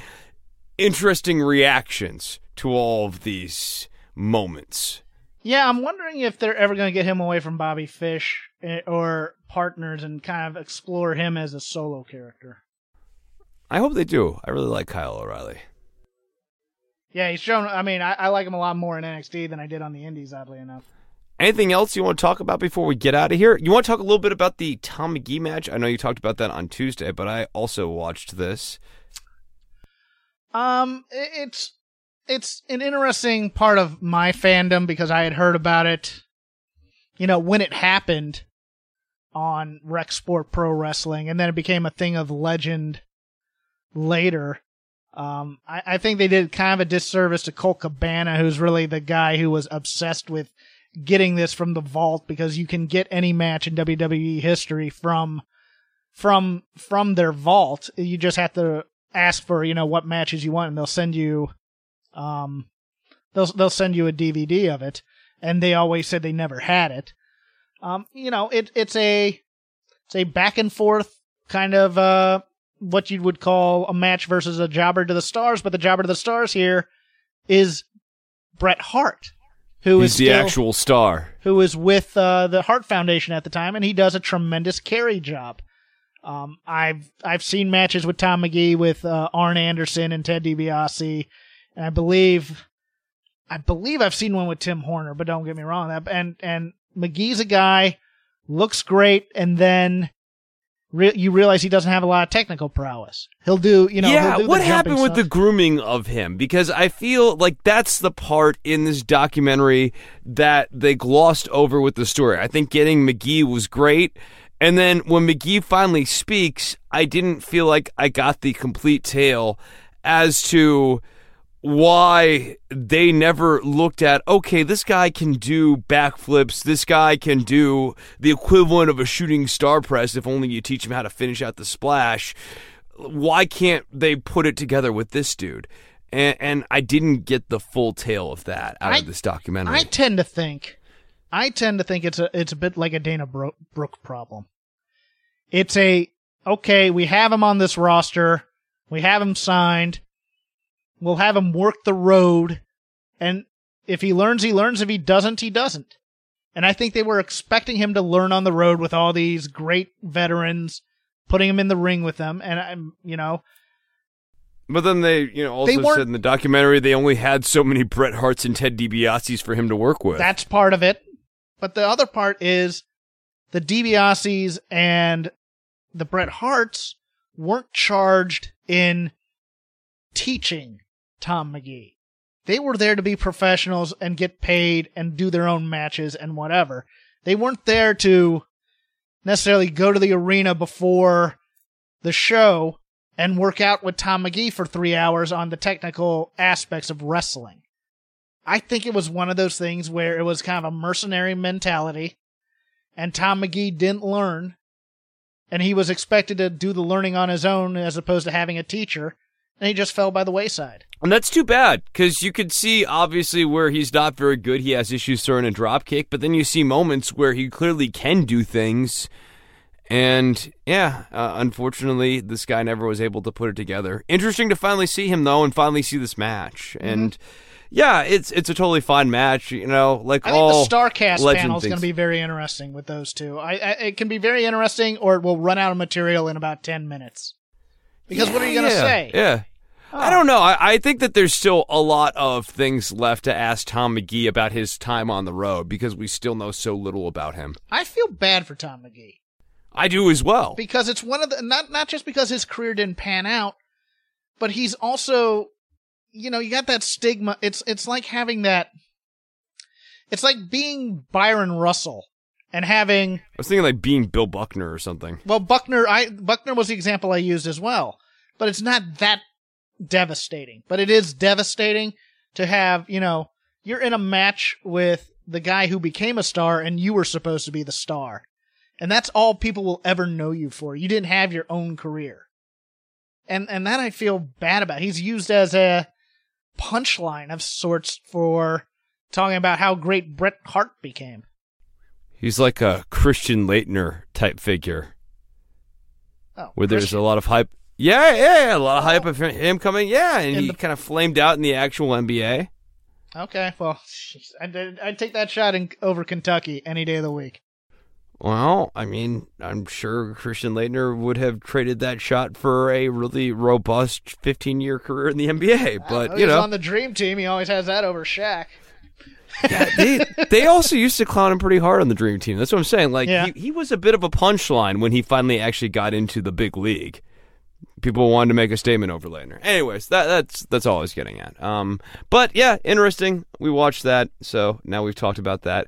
interesting reactions to all of these moments. Yeah, I'm wondering if they're ever going to get him away from Bobby Fish eh, or partners and kind of explore him as a solo character. I hope they do. I really like Kyle O'Reilly. Yeah, he's shown. I mean, I, I like him a lot more in NXT than I did on the Indies. Oddly enough. Anything else you want to talk about before we get out of here? You want to talk a little bit about the Tom Magee match? I know you talked about that on Tuesday, but I also watched this. Um, it's it's an interesting part of my fandom because I had heard about it, you know, when it happened on Rec Sport Pro Wrestling, and then it became a thing of legend later. Um, I, I think they did kind of a disservice to Colt Cabana, who's really the guy who was obsessed with getting this from the vault because you can get any match in WWE history from from from their vault. You just have to ask for you know what matches you want, and they'll send you um they'll they'll send you a DVD of it. And they always said they never had it. Um, you know, it it's a it's a back and forth kind of uh what you would call a match versus a jobber to the stars, but the jobber to the stars here is Bret Hart, who is He's the still- actual star. who was with uh, the Hart Foundation at the time, and he does a tremendous carry job. Um, I've I've seen matches with Tom Magee with uh, Arn Anderson and Ted DiBiase, and I believe I believe I've seen one with Tim Horner, but don't get me wrong. That and and Magee's a guy looks great, and then re- you realize he doesn't have a lot of technical prowess. He'll do you know yeah, do what happened with the grooming of him? Because I feel like that's the part in this documentary that they glossed over with the story. I think getting Magee was great, And then when Magee finally speaks, I didn't feel like I got the complete tale as to why they never looked at okay this guy can do backflips this guy can do the equivalent of a shooting star press if only you teach him how to finish out the splash. Why can't they put it together with this dude? And, and i didn't get the full tale of that out I- of this documentary. I tend to think, I tend to think it's a it's a bit like a Dana Bro- Brooke problem. It's a okay, we have him on this roster, we have him signed, we'll have him work the road, and if he learns, he learns. If he doesn't, he doesn't. And I think they were expecting him to learn on the road with all these great veterans, putting him in the ring with them, and I'm, you know, but then they you know also said in the documentary they only had so many bret harts and ted DiBiase's for him to work with That's part of it. But the other part is the DiBiase's and the Bret Harts weren't charged in teaching Tom Magee. They were there to be professionals and get paid and do their own matches and whatever. They weren't there to necessarily go to the arena before the show and work out with Tom Magee for three hours on the technical aspects of wrestling. I think it was one of those things where it was kind of a mercenary mentality, and Tom Magee didn't learn, and he was expected to do the learning on his own as opposed to having a teacher, and he just fell by the wayside. And that's too bad because you could see obviously where he's not very good. He has issues throwing a drop kick, but then you see moments where he clearly can do things. And yeah, uh, unfortunately, this guy never was able to put it together. Interesting to finally see him though, and finally see this match. Mm-hmm. And yeah, it's it's a totally fine match. You know, like I think all the Starcast panel is going to be very interesting with those two. I, I it can be very interesting, or it will run out of material in about ten minutes. Because what are you going to Yeah, say? Yeah. I don't know. I, I think that there's still a lot of things left to ask Tom Magee about his time on the road because we still know so little about him. I feel bad for Tom Magee. I do as well. because it's one of the not not just because his career didn't pan out, but he's also you know, you got that stigma. It's it's like having that it's like being Bryon Russell and having I was thinking like being Bill Buckner or something. well Buckner I Buckner was the example I used as well. But it's not that devastating. But it is devastating to have, you know, you're in a match with the guy who became a star and you were supposed to be the star. And that's all people will ever know you for. You didn't have your own career. And and that I feel bad about. He's used as a punchline of sorts for talking about how great Bret Hart became. He's like a Christian Laettner type figure Oh, where there's a lot of hype. Yeah, yeah, yeah, a lot of hype of him coming. Yeah, and In he the- kind of flamed out in the actual NBA. Okay, well, (laughs) jeez, I'd, I'd take that shot in, over Kentucky any day of the week. Well, I mean, I'm sure Christian Laettner would have traded that shot for a really robust 15 year career in the NBA. (laughs) But, you he's know, on the dream team. He always has that over Shaq. (laughs) they, they also used to clown him pretty hard on the Dream Team. That's what I'm saying. Like, Yeah. he, he was a bit of a punchline when he finally actually got into the big league. People wanted to make a statement over Laettner. Anyways, that, that's that's all I was getting at. Um, but yeah, interesting. We watched that, so now we've talked about that,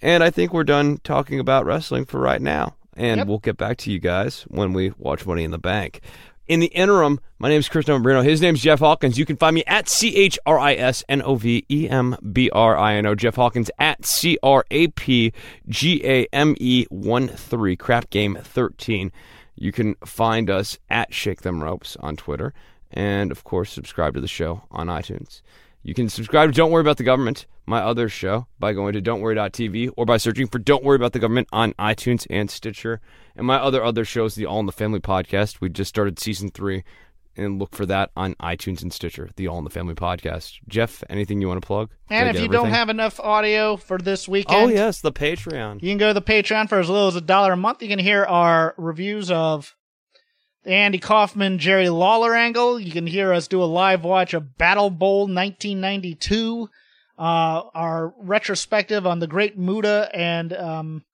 and I think we're done talking about wrestling for right now. And Yep. we'll get back to you guys when we watch Money in the Bank. In the interim, my name is Chris Novembrino. His name's Jeff Hawkins. You can find me at C H R I S N O V E M B R I N O. Jeff Hawkins at C R A P G A M E 1 3, Crap Game 13. You can find us at Shake Them Ropes on Twitter. And of course, subscribe to the show on iTunes. You can subscribe to Don't Worry About the Government, my other show, by going to don'tworry.tv or by searching for Don't Worry About the Government on iTunes and Stitcher. And my other other shows, the All in the Family podcast. We just started season three, and look for that on iTunes and Stitcher, the All in the Family podcast. Jeff, anything you want to plug? And if you don't have enough audio for this weekend, oh yes, the Patreon. you can go to the Patreon for as little as a dollar a month. You can hear our reviews of the Andy Kaufman, Jerry Lawler angle. You can hear us do a live watch of Battle Bowl 1992, uh, our retrospective on the Great Muta and um,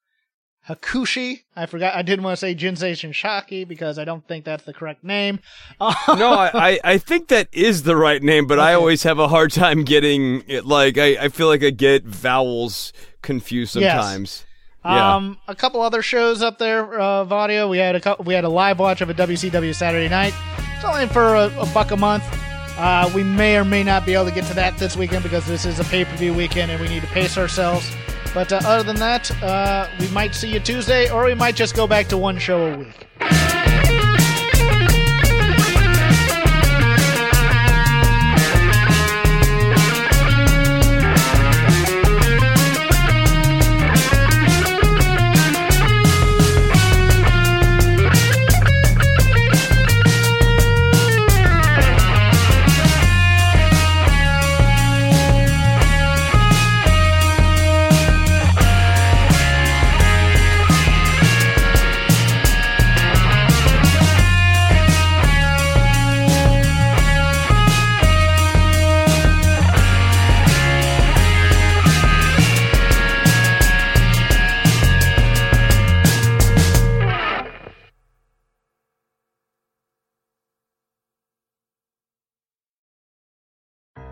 Hakushi. I forgot. I didn't want to say Jinsei Shinshaki because I don't think that's the correct name. (laughs) No, I, I, think that is the right name, but I always have a hard time getting it. Like, I, I feel like I get vowels confused Yes. sometimes. Yeah. Um, a couple other shows up there uh, of audio. We had a couple, we had a live watch of a WCW Saturday night. It's only for a, a buck a month. Uh, we may or may not be able to get to that this weekend because this is a pay per view weekend and we need to pace ourselves. But uh, other than that, uh, we might see you Tuesday, or we might just go back to one show a week.